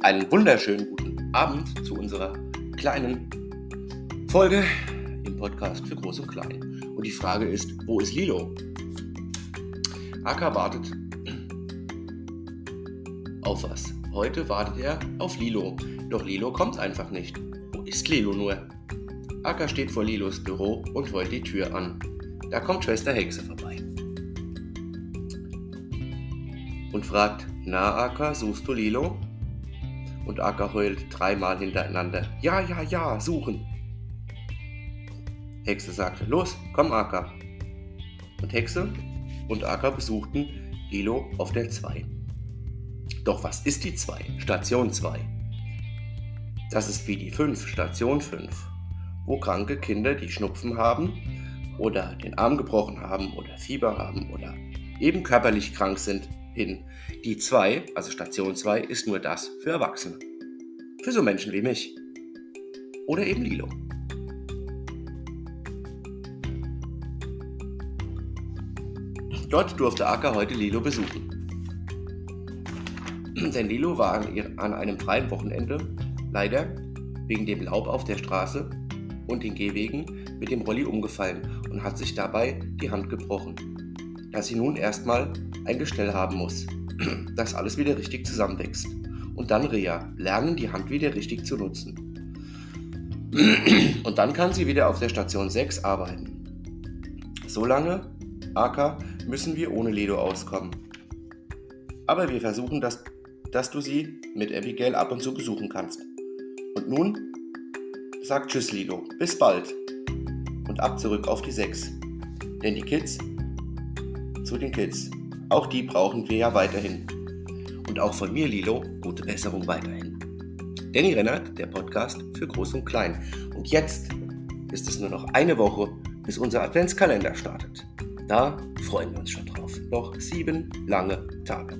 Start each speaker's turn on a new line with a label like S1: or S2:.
S1: einen wunderschönen guten Abend zu unserer kleinen Folge im Podcast für Groß und Klein. Und die Frage ist, wo ist Lilo? Aka wartet auf was? Heute wartet er auf Lilo. Doch Lilo kommt einfach nicht. Wo ist Lilo nur? Aka steht vor Lilos Büro und wollt die Tür an. Da kommt Schwester Hexe vorbei. Und fragt, na Aka, suchst du Lilo? Und Aka heult dreimal hintereinander, ja, ja, ja, suchen. Hexe sagte, los, komm Aka. Und Hexe und Aka besuchten Lilo auf der 2. Doch was ist die 2? Station 2. Das ist wie die 5, Station 5, wo kranke Kinder, die Schnupfen haben oder den Arm gebrochen haben oder Fieber haben oder eben körperlich krank sind, hin. Die 2, also Station 2, ist nur das für Erwachsene. Für so Menschen wie mich. Oder eben Lilo. Dort durfte Aka heute Lilo besuchen. Denn Lilo war an einem freien Wochenende leider wegen dem Laub auf der Straße und den Gehwegen mit dem Rolli umgefallen und hat sich dabei die Hand gebrochen. Da sie nun erstmal ein Gestell haben muss, dass alles wieder richtig zusammenwächst. Und dann Rea, lernen die Hand wieder richtig zu nutzen. Und dann kann sie wieder auf der Station 6 arbeiten. Solange, Aka, müssen wir ohne Ledo auskommen. Aber wir versuchen, dass, dass du sie mit Abigail ab und zu besuchen kannst. Und nun sagt Tschüss, Lido. Bis bald. Und ab zurück auf die 6. Denn die Kids zu den Kids. Auch die brauchen wir ja weiterhin. Und auch von mir, Lilo, gute Besserung weiterhin. Danny Rennert, der Podcast für Groß und Klein. Und jetzt ist es nur noch eine Woche, bis unser Adventskalender startet. Da freuen wir uns schon drauf. Noch sieben lange Tage.